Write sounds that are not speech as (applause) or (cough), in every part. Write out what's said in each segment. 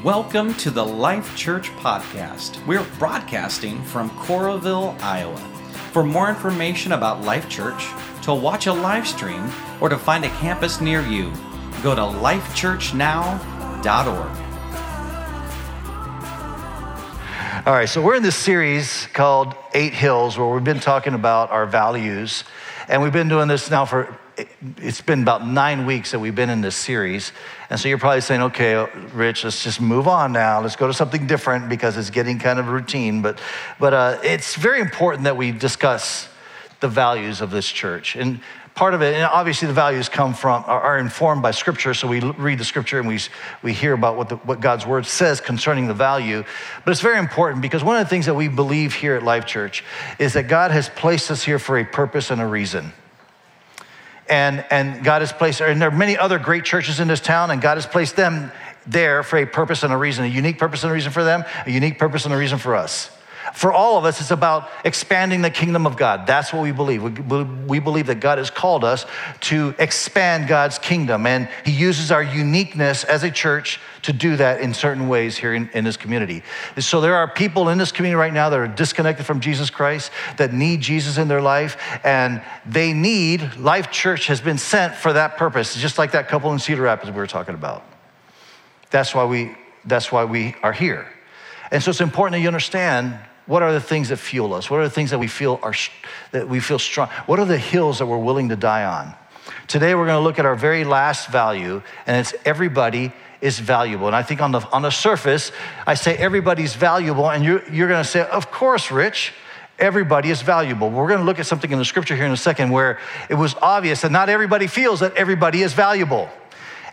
Welcome to the Life Church Podcast. We're broadcasting from Coralville, Iowa. For more information about Life Church, to watch a live stream, or to find a campus near you, go to lifechurchnow.org. All right, so we're in this series called Eight Hills where we've been talking about our values. And we've been doing this now for, it's been about nine weeks that we've been in this series. And so you're probably saying, okay, Rich, let's just move on now. Let's go to something different because it's getting kind of routine. But, but uh, it's very important that we discuss the values of this church. And part of it, and obviously the values come from, are, are informed by scripture. So we read the scripture and we, we hear about what, the, what God's word says concerning the value. But it's very important because one of the things that we believe here at Life Church is that God has placed us here for a purpose and a reason and, and God has placed, and there are many other great churches in this town, and God has placed them there for a purpose and a reason, a unique purpose and a reason for them, a unique purpose and a reason for us. For all of us, it's about expanding the kingdom of God. That's what we believe. We, we believe that God has called us to expand God's kingdom, and He uses our uniqueness as a church to do that in certain ways here in, in this community. So there are people in this community right now that are disconnected from Jesus Christ, that need Jesus in their life, and they need, Life Church has been sent for that purpose, just like that couple in Cedar Rapids we were talking about. That's why we, that's why we are here. And so it's important that you understand what are the things that fuel us? What are the things that we feel are that we feel strong? What are the hills that we're willing to die on? Today we're going to look at our very last value, and it's everybody is valuable. And I think on the on the surface, I say everybody's valuable, and you're, you're going to say, of course, Rich. Everybody is valuable. We're going to look at something in the scripture here in a second where it was obvious that not everybody feels that everybody is valuable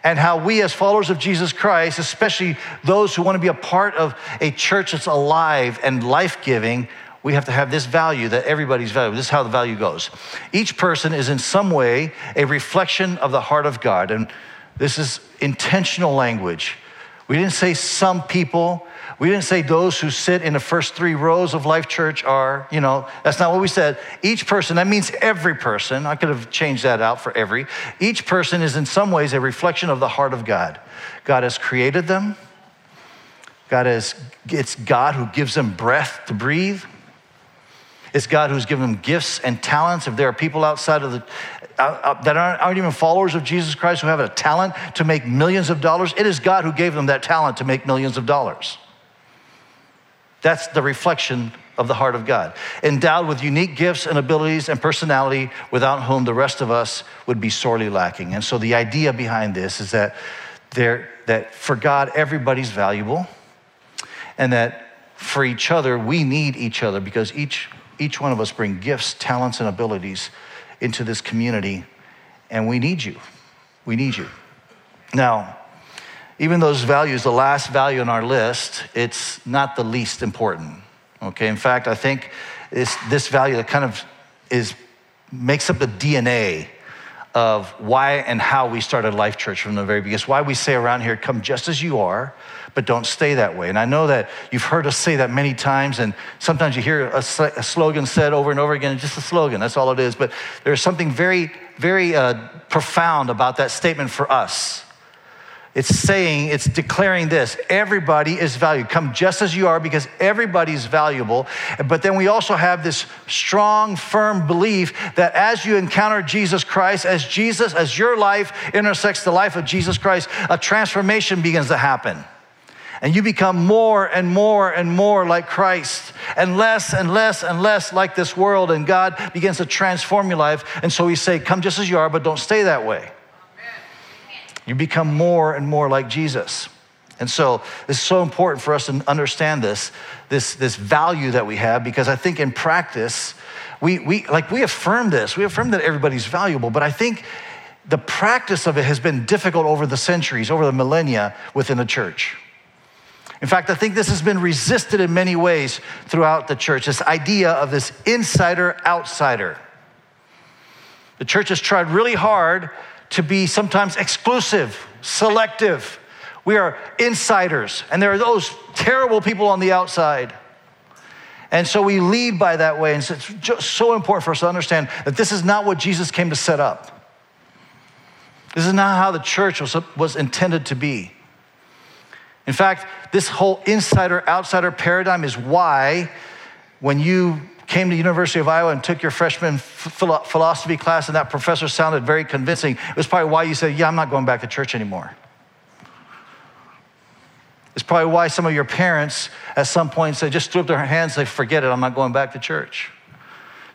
and how we, as followers of Jesus Christ, especially those who want to be a part of a church that's alive and life giving, we have to have this value that everybody's valuable. This is how the value goes. Each person is in some way a reflection of the heart of God. And this is intentional language. We didn't say some people, we didn't say those who sit in the first three rows of Life Church are, you know, that's not what we said. Each person, that means every person. I could have changed that out for every. Each person is in some ways a reflection of the heart of God. God has created them. God has, it's God who gives them breath to breathe. It's God who's given them gifts and talents. If there are people outside of the, uh, that aren't, aren't even followers of Jesus Christ who have a talent to make millions of dollars, it is God who gave them that talent to make millions of dollars. That's the reflection of the heart of God. Endowed with unique gifts and abilities and personality, without whom the rest of us would be sorely lacking. And so the idea behind this is that, there, that for God, everybody's valuable, and that for each other, we need each other because each, each one of us bring gifts, talents, and abilities into this community, and we need you. We need you. Now, even those values, the last value on our list, it's not the least important. Okay, in fact, I think it's this value that kind of is makes up the DNA of why and how we started Life Church from the very beginning. It's why we say around here, come just as you are, but don't stay that way. And I know that you've heard us say that many times, and sometimes you hear a, a slogan said over and over again, it's just a slogan, that's all it is. But there's something very, very uh, profound about that statement for us. It's saying, it's declaring this everybody is valued. Come just as you are because everybody's valuable. But then we also have this strong, firm belief that as you encounter Jesus Christ, as Jesus, as your life intersects the life of Jesus Christ, a transformation begins to happen. And you become more and more and more like Christ, and less and less and less like this world. And God begins to transform your life. And so we say, Come just as you are, but don't stay that way. You become more and more like Jesus. And so it's so important for us to understand this, this, this value that we have, because I think in practice, we, we like we affirm this. We affirm that everybody's valuable, but I think the practice of it has been difficult over the centuries, over the millennia within the church. In fact, I think this has been resisted in many ways throughout the church this idea of this insider outsider. The church has tried really hard to be sometimes exclusive, selective. We are insiders, and there are those terrible people on the outside. And so we lead by that way. And so it's just so important for us to understand that this is not what Jesus came to set up. This is not how the church was, was intended to be. In fact, this whole insider outsider paradigm is why when you came to the University of Iowa and took your freshman philosophy class and that professor sounded very convincing, it was probably why you said, Yeah, I'm not going back to church anymore. It's probably why some of your parents at some point said, just threw up their hands and say, forget it, I'm not going back to church.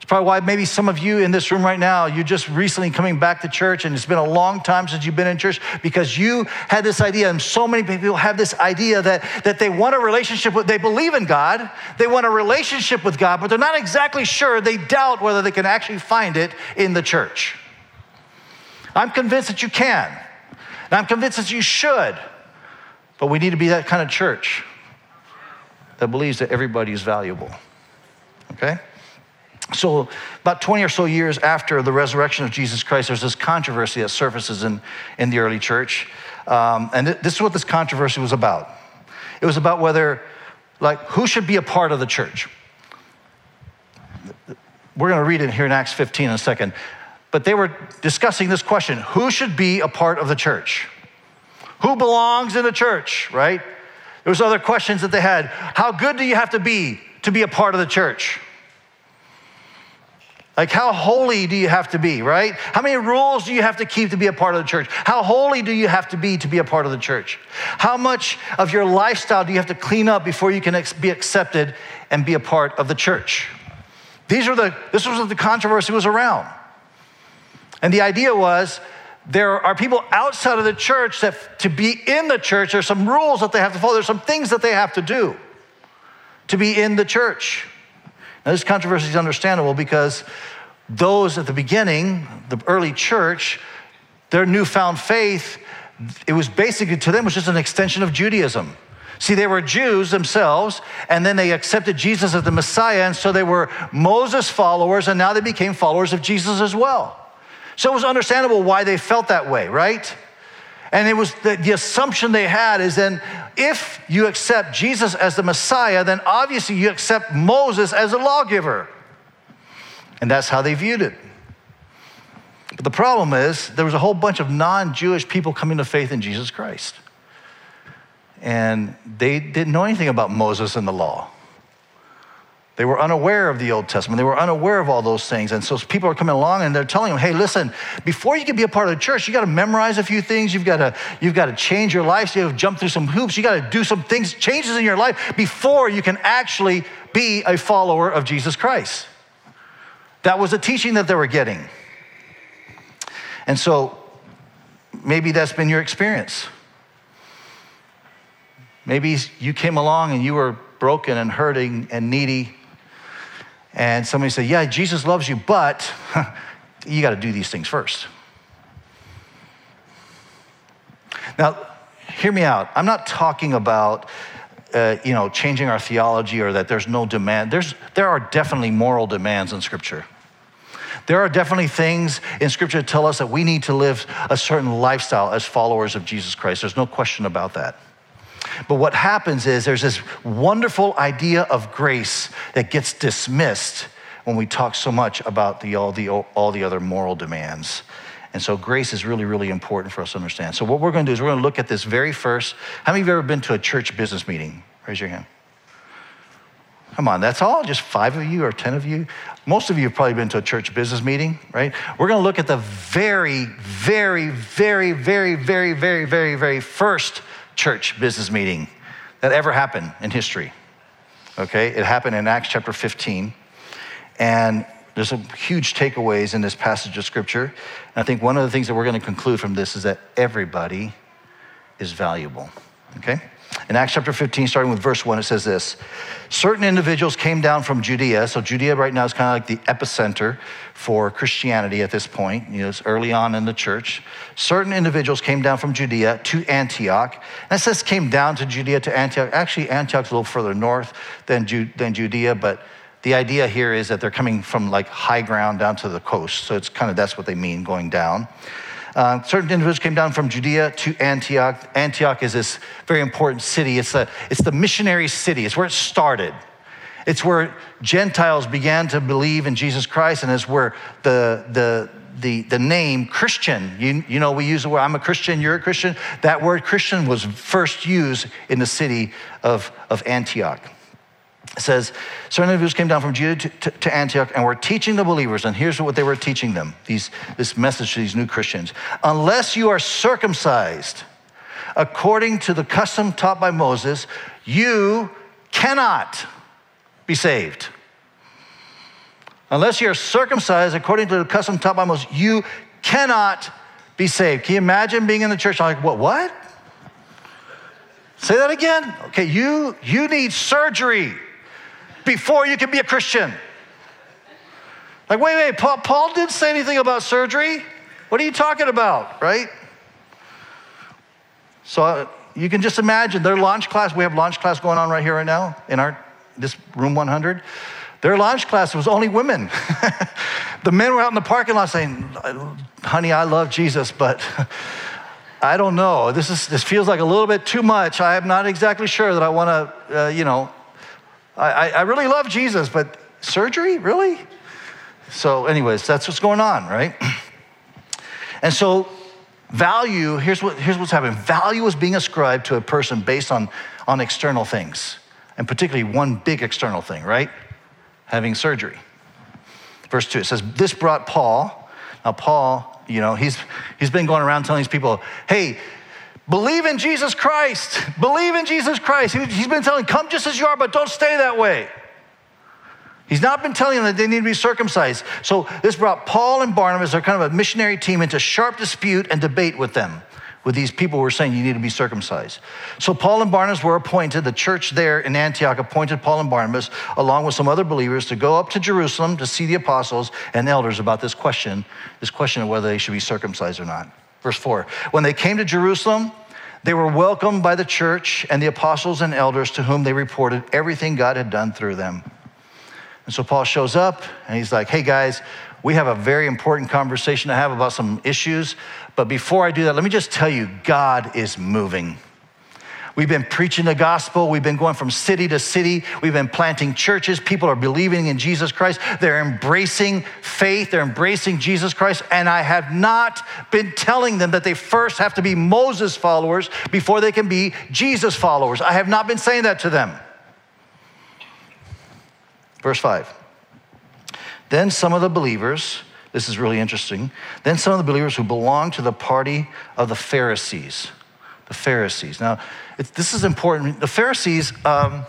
It's probably why maybe some of you in this room right now, you're just recently coming back to church and it's been a long time since you've been in church because you had this idea, and so many people have this idea that, that they want a relationship with, they believe in God, they want a relationship with God, but they're not exactly sure. They doubt whether they can actually find it in the church. I'm convinced that you can, and I'm convinced that you should, but we need to be that kind of church that believes that everybody is valuable. Okay? So, about 20 or so years after the resurrection of Jesus Christ, there's this controversy that surfaces in, in the early church. Um, and th- this is what this controversy was about it was about whether, like, who should be a part of the church. We're going to read it here in Acts 15 in a second. But they were discussing this question who should be a part of the church? Who belongs in the church, right? There was other questions that they had. How good do you have to be to be a part of the church? Like, how holy do you have to be, right? How many rules do you have to keep to be a part of the church? How holy do you have to be to be a part of the church? How much of your lifestyle do you have to clean up before you can be accepted and be a part of the church? These are the, this was the controversy was around. And the idea was there are people outside of the church that to be in the church, there's some rules that they have to follow, there's some things that they have to do to be in the church. Now, this controversy is understandable because those at the beginning, the early church, their newfound faith, it was basically to them was just an extension of Judaism. See, they were Jews themselves, and then they accepted Jesus as the Messiah, and so they were Moses followers, and now they became followers of Jesus as well. So it was understandable why they felt that way, right? And it was the, the, assumption they had is then if you accept Jesus as the Messiah, then obviously you accept Moses as a lawgiver. And that's how they viewed it. But the problem is there was a whole bunch of non Jewish people coming to faith in Jesus Christ. And they didn't know anything about Moses and the law. They were unaware of the Old Testament. They were unaware of all those things. And so people are coming along and they're telling them, hey, listen, before you can be a part of the church, you got to memorize a few things. You've got to, you've got to change your life. So You have to jump through some hoops. You got to do some things, changes in your life before you can actually be a follower of Jesus Christ. That was a teaching that they were getting. And so maybe that's been your experience. Maybe you came along and you were broken and hurting and needy and somebody said, Yeah, Jesus loves you, but (laughs) you got to do these things first. Now, hear me out. I'm not talking about uh, you know, changing our theology or that there's no demand. There's, there are definitely moral demands in Scripture. There are definitely things in Scripture that tell us that we need to live a certain lifestyle as followers of Jesus Christ. There's no question about that. But what happens is there's this wonderful idea of grace that gets dismissed when we talk so much about the, all, the, all the other moral demands. And so grace is really, really important for us to understand. So what we're going to do is we're going to look at this very first. How many of you have ever been to a church business meeting? Raise your hand. Come on, that's all? Just five of you or 10 of you? Most of you have probably been to a church business meeting, right? We're going to look at the very, very, very, very, very, very, very, very first church business meeting that ever happened in history. Okay, it happened in Acts chapter 15. And there's some huge takeaways in this passage of scripture. And I think one of the things that we're going to conclude from this is that everybody is valuable. Okay? In Acts chapter 15, starting with verse 1, it says this Certain individuals came down from Judea. So, Judea right now is kind of like the epicenter for Christianity at this point. You know, it's early on in the church. Certain individuals came down from Judea to Antioch. And it says came down to Judea to Antioch. Actually, Antioch's a little further north than, Ju- than Judea, but the idea here is that they're coming from like high ground down to the coast. So, it's kind of that's what they mean going down. Uh, certain individuals came down from Judea to Antioch. Antioch is this very important city. It's, a, it's the missionary city, it's where it started. It's where Gentiles began to believe in Jesus Christ, and it's where the, the, the, the name Christian. You, you know, we use the word, I'm a Christian, you're a Christian. That word Christian was first used in the city of, of Antioch. It says, certain individuals came down from Judah to, to, to, Antioch and were teaching the believers, and here's what they were teaching them these, this message to these new Christians. Unless you are circumcised according to the custom taught by Moses, you cannot be saved. Unless you're circumcised according to the custom taught by Moses, you cannot be saved. Can you imagine being in the church? I'm like, what? What? Say that again. Okay, you you need surgery before you can be a Christian. Like, wait, wait, Paul, Paul didn't say anything about surgery. What are you talking about, right? So uh, you can just imagine their launch class. We have launch class going on right here, right now, in our this room 100. Their launch class was only women. (laughs) the men were out in the parking lot saying, Honey, I love Jesus, but (laughs) I don't know. This, is, this feels like a little bit too much. I am not exactly sure that I want to, uh, you know, I, I really love Jesus, but surgery? Really? So, anyways, that's what's going on, right? (clears throat) And so, value, here's, what, here's what's happening value is being ascribed to a person based on, on external things, and particularly one big external thing, right? having surgery. Verse 2, it says, This brought Paul. Now, Paul, you know, he's, he's been going around telling these people, hey, believe in Jesus Christ. Believe in Jesus Christ. He, he's been telling, come just as you are, but don't stay that way. He's not been telling them that they need to be circumcised. So this brought Paul and Barnabas, they're kind of a missionary team, into sharp dispute and debate with them with these people who were saying you need to be circumcised. So Paul and Barnabas were appointed, the church there in Antioch appointed Paul and Barnabas, along with some other believers, to go up to Jerusalem to see the apostles and elders about this question, this question of whether they should be circumcised or not. Verse 4 When they came to Jerusalem, they were welcomed by the church and the apostles and elders to whom they reported everything God had done through them. And so Paul shows up and he's like, hey guys, we have a very important conversation to have about some issues. But before I do that, let me just tell you God is moving. We've been preaching the gospel. We've been going from city to city. We've been planting churches. People are believing in Jesus Christ. They're embracing faith. They're embracing Jesus Christ. And I have not been telling them that they first have to be Moses followers before they can be Jesus followers. I have not been saying that to them. Verse 5. Then some of the believers, this is really interesting, then some of the believers who belonged to the party of the Pharisees, the Pharisees. Now, this is important. The Pharisees, um,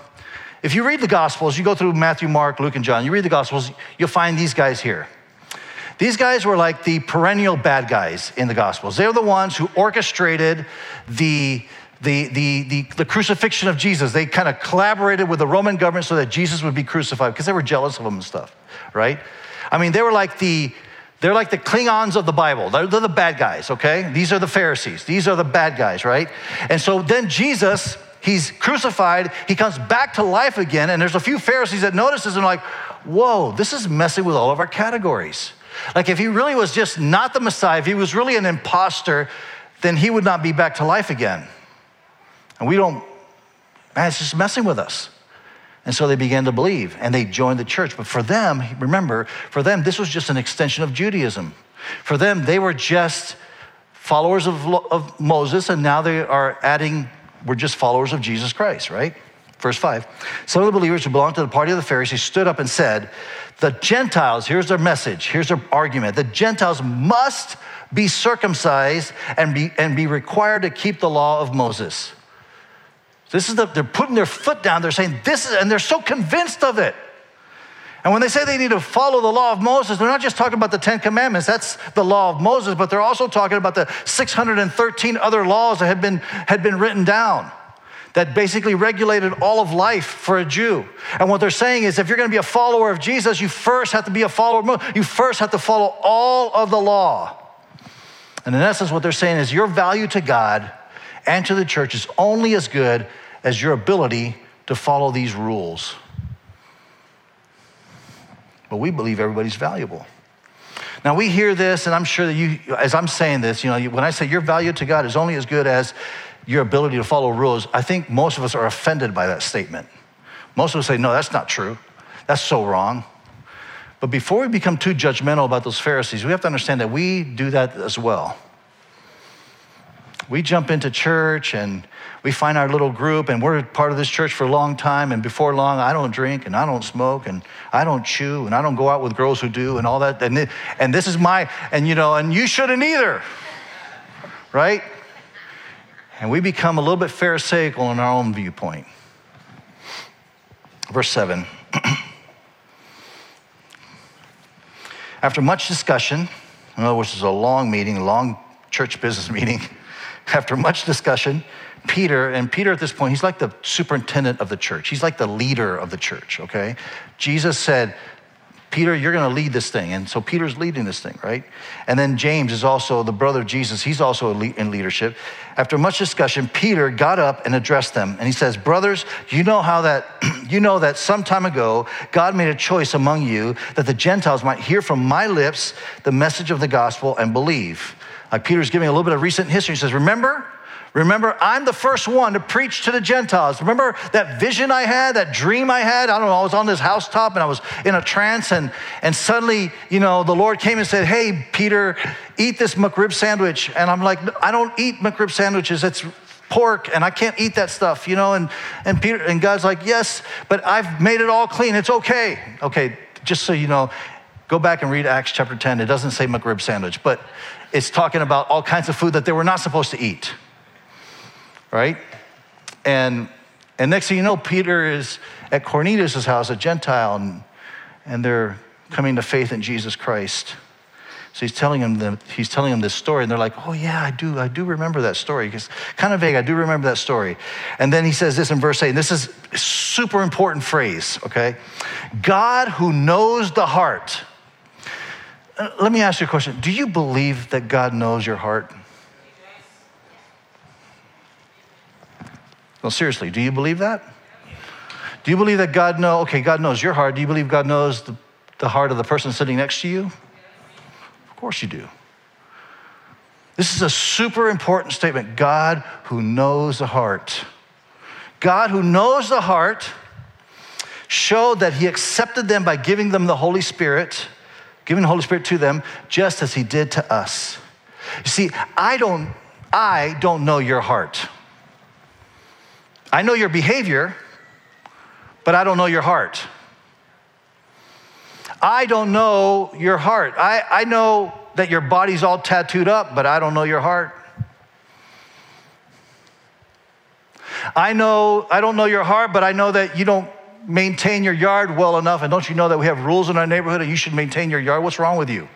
if you read the Gospels, you go through Matthew, Mark, Luke, and John, you read the Gospels, you'll find these guys here. These guys were like the perennial bad guys in the Gospels. They're the ones who orchestrated the, the, the, the, the crucifixion of Jesus. They kind of collaborated with the Roman government so that Jesus would be crucified because they were jealous of him and stuff right? I mean, they were like the they're like the Klingons of the Bible. They're, they're the bad guys, okay? These are the Pharisees. These are the bad guys, right? And so then Jesus, he's crucified, he comes back to life again, and there's a few Pharisees that notice this and like, whoa, this is messing with all of our categories. Like if he really was just not the Messiah, if he was really an impostor, then he would not be back to life again. And we don't, man, it's just messing with us. And so they began to believe and they joined the church. But for them, remember, for them, this was just an extension of Judaism. For them, they were just followers of, of Moses, and now they are adding, we're just followers of Jesus Christ, right? Verse 5. Some of the believers who belonged to the party of the Pharisees stood up and said, The Gentiles, here's their message, here's their argument the Gentiles must be circumcised and be, and be required to keep the law of Moses. This is the, they're putting their foot down. They're saying this is, and they're so convinced of it. And when they say they need to follow the law of Moses, they're not just talking about the Ten Commandments, that's the law of Moses, but they're also talking about the 613 other laws that had been, had been written down that basically regulated all of life for a Jew. And what they're saying is if you're going to be a follower of Jesus, you first have to be a follower of Moses. You first have to follow all of the law. And in essence, what they're saying is your value to God and to the church is only as good as your ability to follow these rules. But we believe everybody's valuable. Now we hear this, and I'm sure that you, as I'm saying this, you know, when I say your value to God is only as good as your ability to follow rules, I think most of us are offended by that statement. Most of us say, no, that's not true. That's so wrong. But before we become too judgmental about those Pharisees, we have to understand that we do that as well. We jump into church and we find our little group, and we're part of this church for a long time. And before long, I don't drink and I don't smoke and I don't chew and I don't go out with girls who do and all that. And, and this is my, and you know, and you shouldn't either, right? And we become a little bit Pharisaical in our own viewpoint. Verse 7. (clears throat) After much discussion, in other words, it was a long meeting, long church business (laughs) meeting. After much discussion, Peter, and Peter at this point, he's like the superintendent of the church. He's like the leader of the church, okay? Jesus said, Peter, you're going to lead this thing. And so Peter's leading this thing, right? And then James is also the brother of Jesus. He's also in leadership. After much discussion, Peter got up and addressed them. And he says, Brothers, you know how that, (clears throat) you know that some time ago, God made a choice among you that the Gentiles might hear from my lips the message of the gospel and believe. Like Peter's giving a little bit of recent history. He says, Remember? Remember, I'm the first one to preach to the Gentiles. Remember that vision I had, that dream I had? I don't know, I was on this housetop and I was in a trance, and, and suddenly, you know, the Lord came and said, Hey, Peter, eat this McRib sandwich. And I'm like, I don't eat McRib sandwiches. It's pork and I can't eat that stuff, you know? And, and Peter and God's like, Yes, but I've made it all clean. It's okay. Okay, just so you know, go back and read Acts chapter 10. It doesn't say McRib sandwich, but it's talking about all kinds of food that they were not supposed to eat right? And, and next thing you know, Peter is at Cornelius' house, a Gentile, and, and they're coming to faith in Jesus Christ. So he's telling them the, he's telling them this story, and they're like, "Oh yeah, I do, I do remember that story." It's kind of vague. I do remember that story. And then he says this in verse eight. And this is a super important phrase. Okay, God who knows the heart. Uh, let me ask you a question. Do you believe that God knows your heart? No, seriously, do you believe that? Do you believe that God knows, okay, God knows your heart. Do you believe God knows the, the heart of the person sitting next to you? Of course you do. This is a super important statement. God who knows the heart. God who knows the heart showed that he accepted them by giving them the Holy Spirit, giving the Holy Spirit to them, just as he did to us. You see, I don't, I don't know your heart. I know your behavior, but I don't know your heart. I don't know your heart. I, I know that your body's all tattooed up, but I don't know your heart. I know, I don't know your heart, but I know that you don't maintain your yard well enough. And don't you know that we have rules in our neighborhood and you should maintain your yard? What's wrong with you?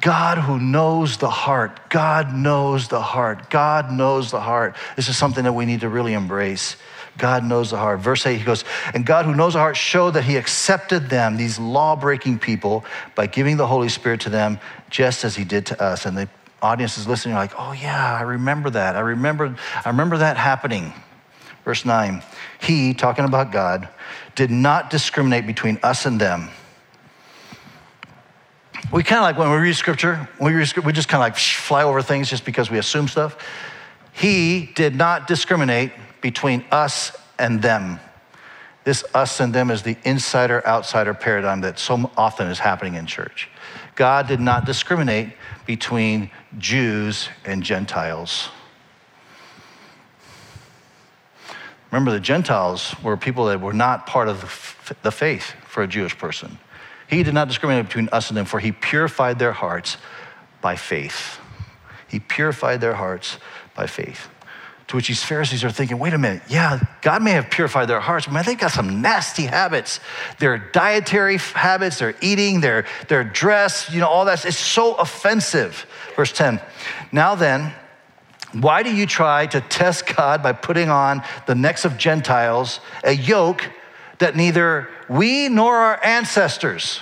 God who knows the heart. God knows the heart. God knows the heart. This is something that we need to really embrace. God knows the heart. Verse 8, he goes, And God who knows the heart showed that he accepted them, these law breaking people, by giving the Holy Spirit to them, just as he did to us. And the audience is listening, like, Oh, yeah, I remember that. I remember, I remember that happening. Verse 9, he, talking about God, did not discriminate between us and them we kind of like when we read scripture, we, read we just kind of like fly over things just because we assume stuff. He did not discriminate between us and them. This us and them is the insider outsider paradigm that so often is happening in church. God did not discriminate between Jews and Gentiles. Remember, the Gentiles were people that were not part of the faith for a Jewish person. He did not discriminate between us and them, for he purified their hearts by faith. He purified their hearts by faith. To which these Pharisees are thinking, wait a minute, yeah, God may have purified their hearts, but man, they've got some nasty habits. Their dietary habits, their eating, their, their dress, you know, all that. It's so offensive. Verse 10. Now then, why do you try to test God by putting on the necks of Gentiles a yoke that neither we nor our ancestors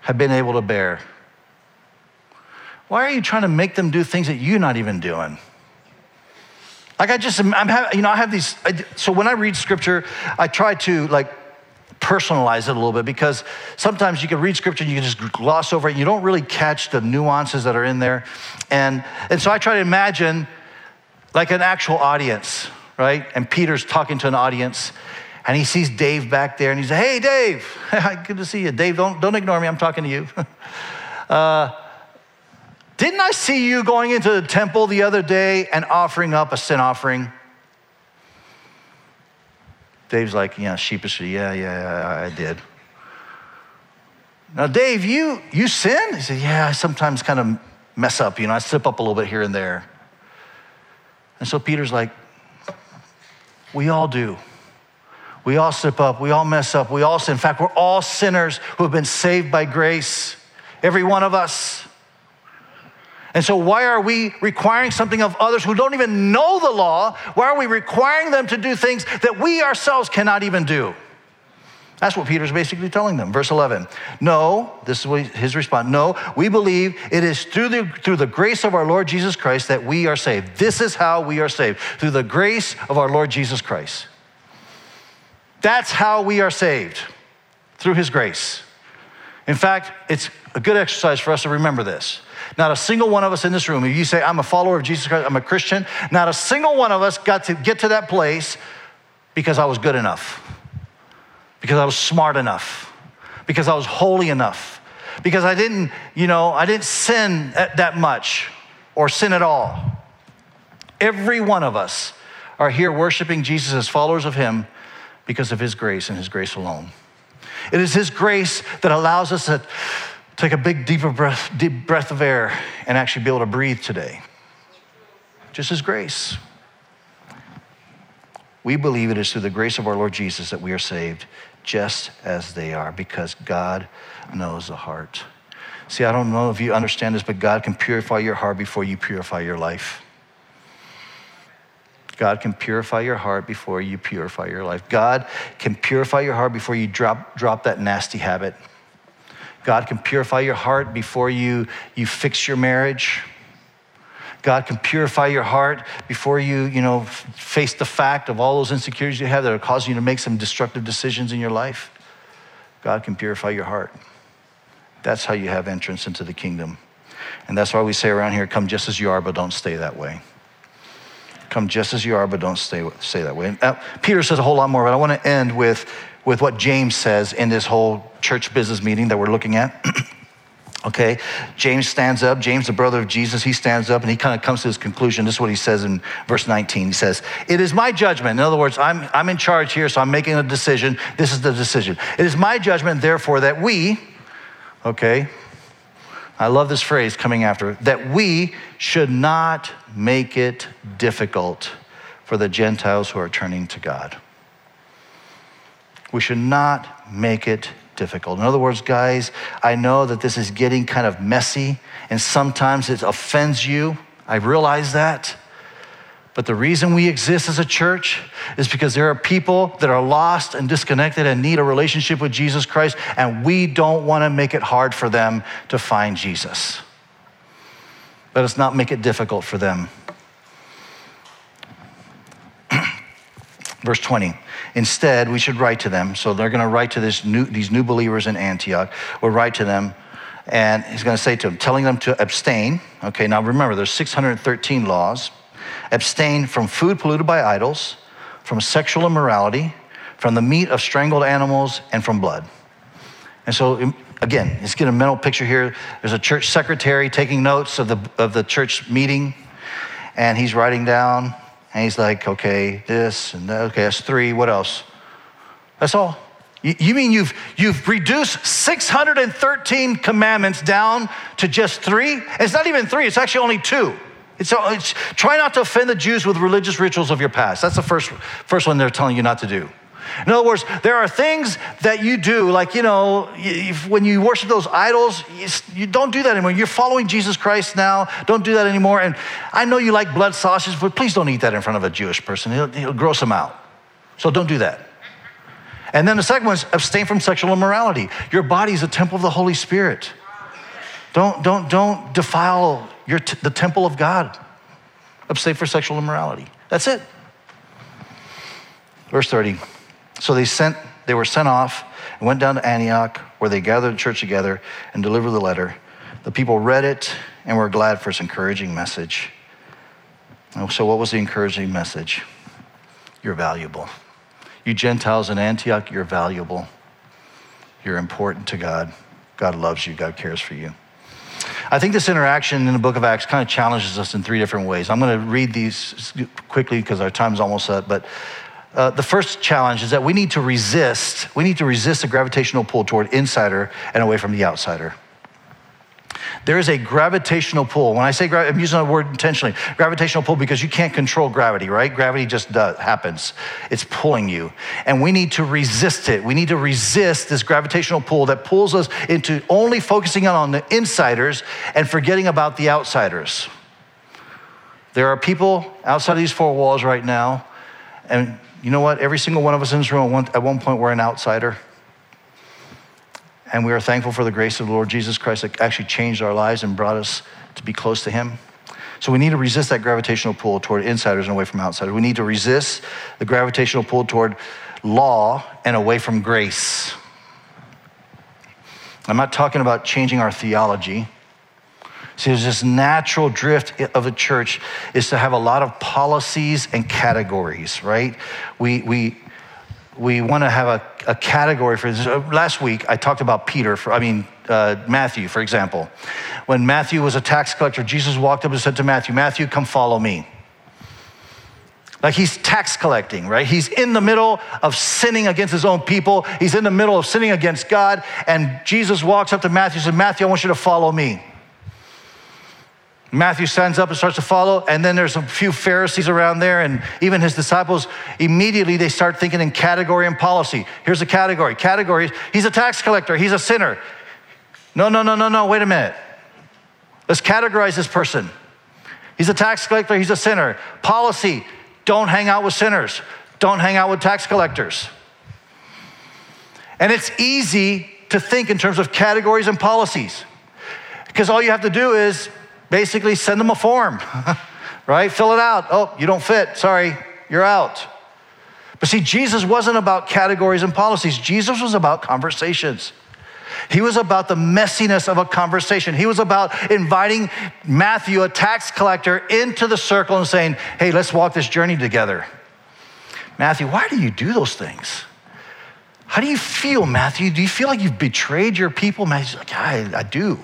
have been able to bear. Why are you trying to make them do things that you're not even doing? Like I just, I'm having, you know, I have these. I, so when I read scripture, I try to like personalize it a little bit because sometimes you can read scripture and you can just gloss over it you don't really catch the nuances that are in there. And, and so I try to imagine like an actual audience, right? And Peter's talking to an audience and he sees Dave back there and he says, Hey, Dave, (laughs) good to see you. Dave, don't, don't ignore me. I'm talking to you. (laughs) uh, didn't I see you going into the temple the other day and offering up a sin offering? Dave's like, yeah, sheepishly, yeah, yeah, I did. Now, Dave, you, you sin? He said, yeah, I sometimes kind of mess up, you know, I slip up a little bit here and there. And so Peter's like, we all do. We all slip up. We all mess up. We all sin. In fact, we're all sinners who have been saved by grace. Every one of us. And so, why are we requiring something of others who don't even know the law? Why are we requiring them to do things that we ourselves cannot even do? That's what Peter's basically telling them. Verse 11. No, this is his response. No, we believe it is through the, through the grace of our Lord Jesus Christ that we are saved. This is how we are saved, through the grace of our Lord Jesus Christ. That's how we are saved, through his grace. In fact, it's a good exercise for us to remember this. Not a single one of us in this room, if you say, I'm a follower of Jesus Christ, I'm a Christian, not a single one of us got to get to that place because I was good enough, because I was smart enough, because I was holy enough, because I didn't, you know, I didn't sin that much or sin at all. Every one of us are here worshiping Jesus as followers of Him because of His grace and His grace alone. It is His grace that allows us to take a big, deeper breath, deep breath of air and actually be able to breathe today. Just His grace. We believe it is through the grace of our Lord Jesus that we are saved, just as they are, because God knows the heart. See, I don't know if you understand this, but God can purify your heart before you purify your life. God can purify your heart before you purify your life. God can purify your heart before you drop, drop that nasty habit. God can purify your heart before you, you fix your marriage. God can purify your heart before you, you know, face the fact of all those insecurities you have that are causing you to make some destructive decisions in your life. God can purify your heart. That's how you have entrance into the kingdom. And that's why we say around here, come just as you are, but don't stay that way. Come just as you are, but don't stay, stay that way. Uh, Peter says a whole lot more, but I want to end with, with what James says in this whole church business meeting that we're looking at. (clears throat) okay, James stands up. James, the brother of Jesus, he stands up and he kind of comes to his conclusion. This is what he says in verse 19. He says, It is my judgment. In other words, I'm, I'm in charge here, so I'm making a decision. This is the decision. It is my judgment, therefore, that we, okay, I love this phrase coming after that we should not make it difficult for the Gentiles who are turning to God. We should not make it difficult. In other words, guys, I know that this is getting kind of messy and sometimes it offends you. I realize that. But the reason we exist as a church is because there are people that are lost and disconnected and need a relationship with Jesus Christ, and we don't want to make it hard for them to find Jesus. Let us not make it difficult for them. (clears throat) Verse 20. Instead, we should write to them. So they're going to write to new, these new believers in Antioch. We'll write to them, and he's going to say to them, telling them to abstain. Okay, now remember, there's 613 laws abstain from food polluted by idols, from sexual immorality, from the meat of strangled animals, and from blood. And so, again, let's get a mental picture here. There's a church secretary taking notes of the, of the church meeting, and he's writing down, and he's like, okay, this, and that, okay, that's three. What else? That's all. You mean you've, you've reduced 613 commandments down to just three? It's not even three, it's actually only two. It's, try not to offend the Jews with religious rituals of your past. That's the first, first one they're telling you not to do. In other words, there are things that you do, like, you know, if, when you worship those idols, you, you, don't do that anymore. You're following Jesus Christ now. Don't do that anymore. And I know you like blood sausage, but please don't eat that in front of a Jewish person. It'll, it'll gross them out. So don't do that. And then the second one is abstain from sexual immorality. Your body is a temple of the Holy Spirit. Don't, don't, don't defile your t- the temple of God. Abstain for sexual immorality. That's it. Verse 30. So they sent, they were sent off and went down to Antioch, where they gathered the church together and delivered the letter. The people read it and were glad for its encouraging message. Oh, so, what was the encouraging message? You're valuable. You Gentiles in Antioch, you're valuable. You're important to God. God loves you, God cares for you. I think this interaction in the book of Acts kind of challenges us in three different ways. I'm going to read these quickly because our time's almost up. But uh, the first challenge is that we need to resist. We need to resist the gravitational pull toward insider and away from the outsider. There is a gravitational pull. When I say I'm using the word intentionally, gravitational pull because you can't control gravity, right? Gravity just happens. It's pulling you. And we need to resist it. We need to resist this gravitational pull that pulls us into only focusing on the insiders and forgetting about the outsiders. There are people outside of these four walls right now, and you know what? Every single one of us in this room, at one point, we're an outsider. And we are thankful for the grace of the Lord Jesus Christ that actually changed our lives and brought us to be close to Him. So we need to resist that gravitational pull toward insiders and away from outsiders. We need to resist the gravitational pull toward law and away from grace. I'm not talking about changing our theology. See, there's this natural drift of the church is to have a lot of policies and categories, right? We, we, we want to have a, a category for this. Last week, I talked about Peter, for, I mean, uh, Matthew, for example. When Matthew was a tax collector, Jesus walked up and said to Matthew, Matthew, come follow me. Like he's tax collecting, right? He's in the middle of sinning against his own people. He's in the middle of sinning against God. And Jesus walks up to Matthew and says, Matthew, I want you to follow me. Matthew stands up and starts to follow, and then there's a few Pharisees around there, and even his disciples immediately they start thinking in category and policy. Here's a category. Categories, he's a tax collector, he's a sinner. No, no, no, no, no, wait a minute. Let's categorize this person. He's a tax collector, he's a sinner. Policy, don't hang out with sinners, don't hang out with tax collectors. And it's easy to think in terms of categories and policies because all you have to do is basically send them a form, (laughs) right? Fill it out. Oh, you don't fit. Sorry, you're out. But see, Jesus wasn't about categories and policies, Jesus was about conversations. He was about the messiness of a conversation. He was about inviting Matthew, a tax collector, into the circle and saying, Hey, let's walk this journey together. Matthew, why do you do those things? How do you feel, Matthew? Do you feel like you've betrayed your people? Matthew's like, I, I do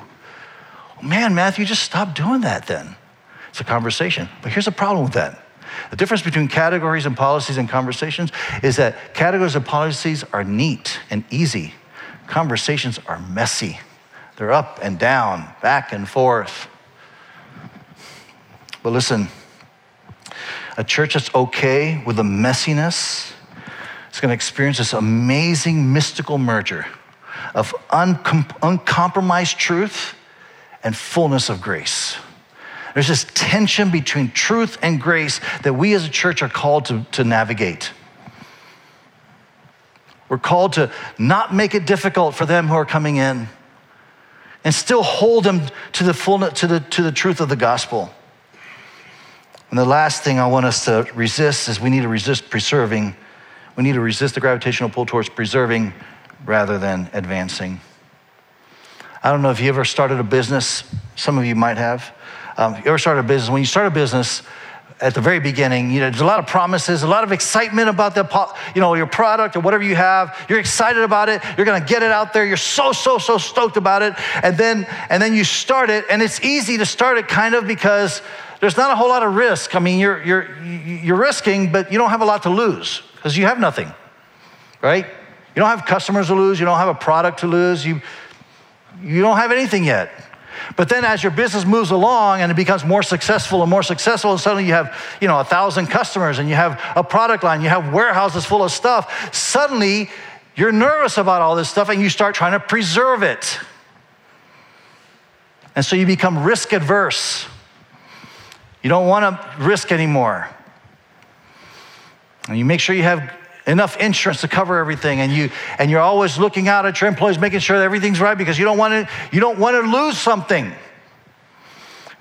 man, Matthew, just stop doing that then. It's a conversation. But here's the problem with that. The difference between categories and policies and conversations is that categories and policies are neat and easy. Conversations are messy. They're up and down, back and forth. But listen, a church that's okay with the messiness is going to experience this amazing mystical merger of uncom- uncompromised truth and fullness of grace. There's this tension between truth and grace that we as a church are called to, to navigate. We're called to not make it difficult for them who are coming in and still hold them to the fullness, to the, to the truth of the gospel. And the last thing I want us to resist is we need to resist preserving. We need to resist the gravitational pull towards preserving rather than advancing. I don't know if you ever started a business. Some of you might have. Um, you ever started a business? When you start a business, at the very beginning, you know, there's a lot of promises, a lot of excitement about the, you know, your product or whatever you have. You're excited about it. You're going to get it out there. You're so, so, so stoked about it. And then, and then you start it, and it's easy to start it kind of because there's not a whole lot of risk. I mean, you're, you're, you're risking, but you don't have a lot to lose because you have nothing, right? You don't have customers to lose. You don't have a product to lose. You, you don't have anything yet. But then as your business moves along and it becomes more successful and more successful, and suddenly you have, you know, a thousand customers and you have a product line, you have warehouses full of stuff, suddenly you're nervous about all this stuff and you start trying to preserve it. And so you become risk adverse. You don't want to risk anymore. And you make sure you have enough insurance to cover everything and you and you're always looking out at your employees making sure that everything's right because you don't want to you don't want to lose something.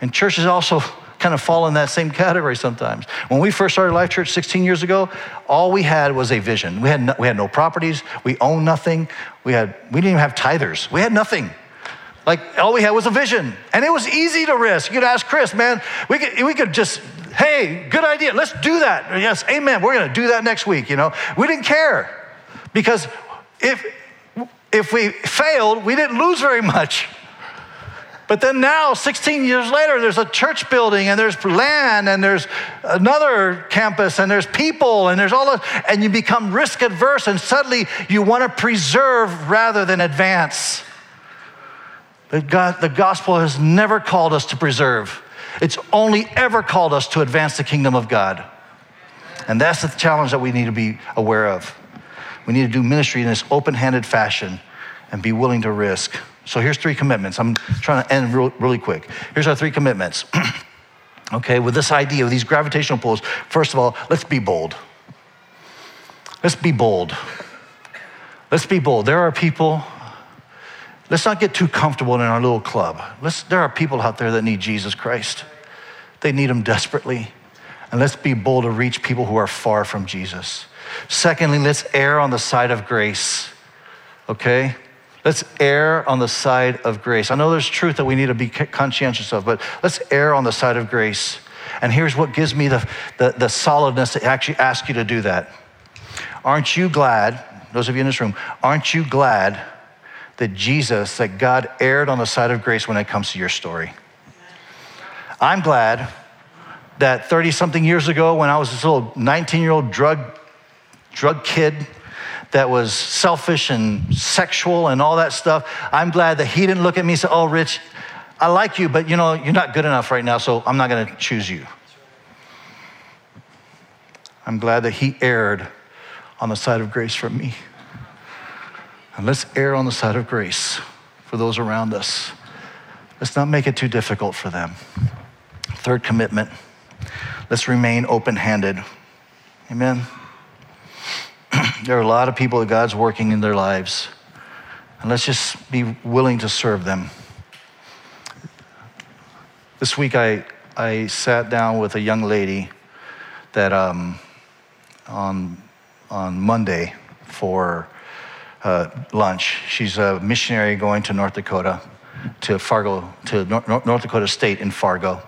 And churches also kind of fall in that same category sometimes. When we first started life church 16 years ago all we had was a vision. We had no, we had no properties. We owned nothing. We had we didn't even have tithers. We had nothing. Like all we had was a vision and it was easy to risk. You could ask chris man we could, we could just hey, good idea. Let's do that. Yes, amen. We're going to do that next week, you know. We didn't care because if if we failed, we didn't lose very much. But then now, 16 years later, there's a church building and there's land and there's another campus and there's people and there's all that, and you become risk adverse and suddenly you want to preserve rather than advance. The, God, the gospel has never called us to preserve, it's only ever called us to advance the kingdom of God. And that's the challenge that we need to be aware of. We need to do ministry in this open handed fashion and be willing to risk. So here's three commitments. I'm trying to end real, really quick. Here's our three commitments. (clears throat) okay, with this idea of these gravitational pulls, first of all, let's be bold. Let's be bold. Let's be bold. There are people, let's not get too comfortable in our little club. Let's, there are people out there that need Jesus Christ. They need him desperately. And let's be bold to reach people who are far from Jesus. Secondly, let's err on the side of grace. Okay? Let's err on the side of grace. I know there's truth that we need to be conscientious of, but let's err on the side of grace. And here's what gives me the, the, the solidness to actually ask you to do that. Aren't you glad, those of you in this room, aren't you glad that Jesus, that God erred on the side of grace when it comes to your story? I'm glad that 30 something years ago, when I was this little 19 year old drug, drug kid, that was selfish and sexual and all that stuff. I'm glad that he didn't look at me and say, Oh, Rich, I like you, but you know, you're not good enough right now, so I'm not to choose you. I'm glad that he erred on the side of grace for me. And let's err on the side of grace for those around us. Let's not make it too difficult for them. Third commitment let's remain open handed. Amen. (clears throat) there are a lot of people that God's working in their lives. And let's just be willing to serve them. This week, I, I sat down with a young lady that um, on, on Monday for lunch. She's a missionary going to North Dakota, to Fargo, to North, Dakota State in Fargo.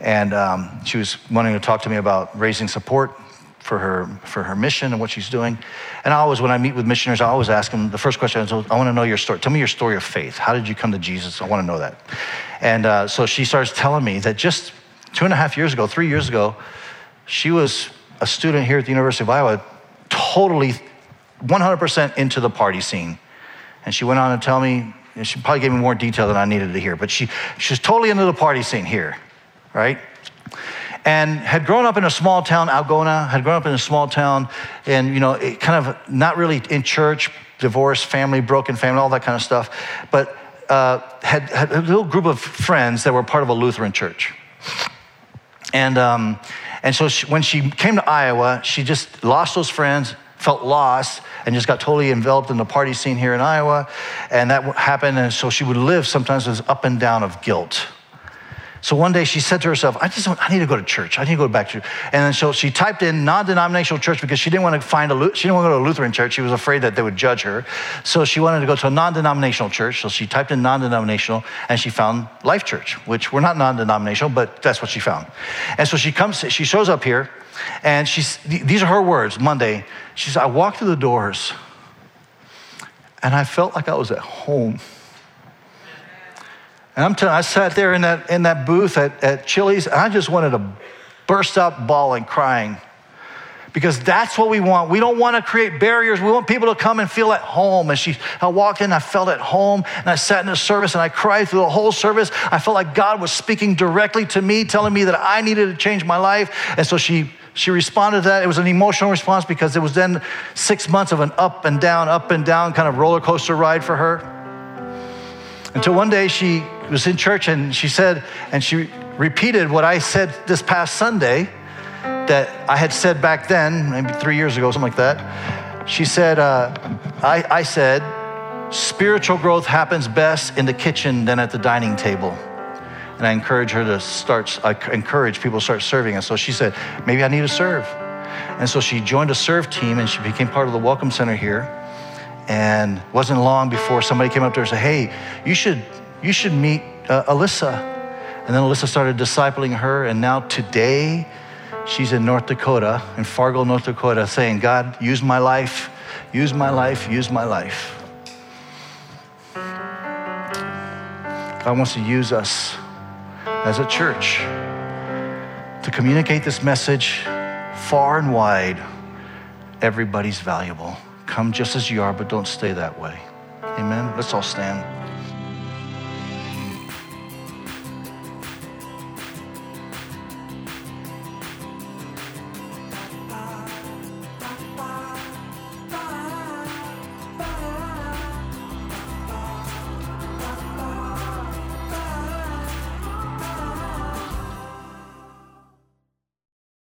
And um, she was wanting to talk to me about raising support for her, for her mission and what she's doing. And I always, when I meet with missionaries, I always ask them the first question is, I want to know your story. Tell me your story of faith. How did you come to Jesus? I want to know that. And uh, so she starts telling me that just two and a half years ago, three years ago, she was a student here at the University of Iowa, totally 100% into the party scene. And she went on to tell me, she probably gave me more detail than I needed to hear, but she, she was totally into the party scene here, right? and had grown up in a small town, Algona, had grown up in a small town, and you know, kind of not really in church, divorced family, broken family, all that kind of stuff, but uh, had, had a little group of friends that were part of a Lutheran church. And, um, and so she, when she came to Iowa, she just lost those friends, felt lost, and just got totally enveloped in the party scene here in Iowa. And that happened, and so she would live sometimes with up and down of guilt so one day she said to herself, I just I need to go to church. I need to go back to, and then so she typed in non-denominational church because she didn't want to find a, she didn't want to go to a Lutheran church. She was afraid that they would judge her. So she wanted to go to a non-denominational church. So she typed in non-denominational and she found Life Church, which we're not non-denominational, but that's what she found. And so she comes, she shows up here and she's, these are her words, Monday. She said, I walked through the doors and I felt like I was at home. And I'm telling you, I sat there in that, in that booth at, at Chili's, and I just wanted to burst out bawling, crying. Because that's what we want. We don't want to create barriers. We want people to come and feel at home. And she, I walked in, I felt at home, and I sat in the service and I cried through the whole service. I felt like God was speaking directly to me, telling me that I needed to change my life. And so she she responded to that. It was an emotional response because it was then six months of an up and down, up and down kind of roller coaster ride for her. Until one day she was in church and she said, and she repeated what I said this past Sunday that I had said back then, maybe three years ago, something like that. She said, uh, I, I said, spiritual growth happens best in the kitchen than at the dining table. And I encourage her to start, I encourage people to start serving. And so she said, maybe I need to serve. And so she joined a serve team and she became part of the Welcome Center here. And wasn't long before somebody came up to her and said, hey, you should you should meet uh, Alyssa. And then Alyssa started discipling her, and now today, she's in North Dakota, in Fargo, North Dakota, saying, God, use my life, use my life, use my life. God wants to use us as a church to communicate this message far and wide. Everybody's valuable. Come just as you are, but don't stay that way. Amen. Let's all stand.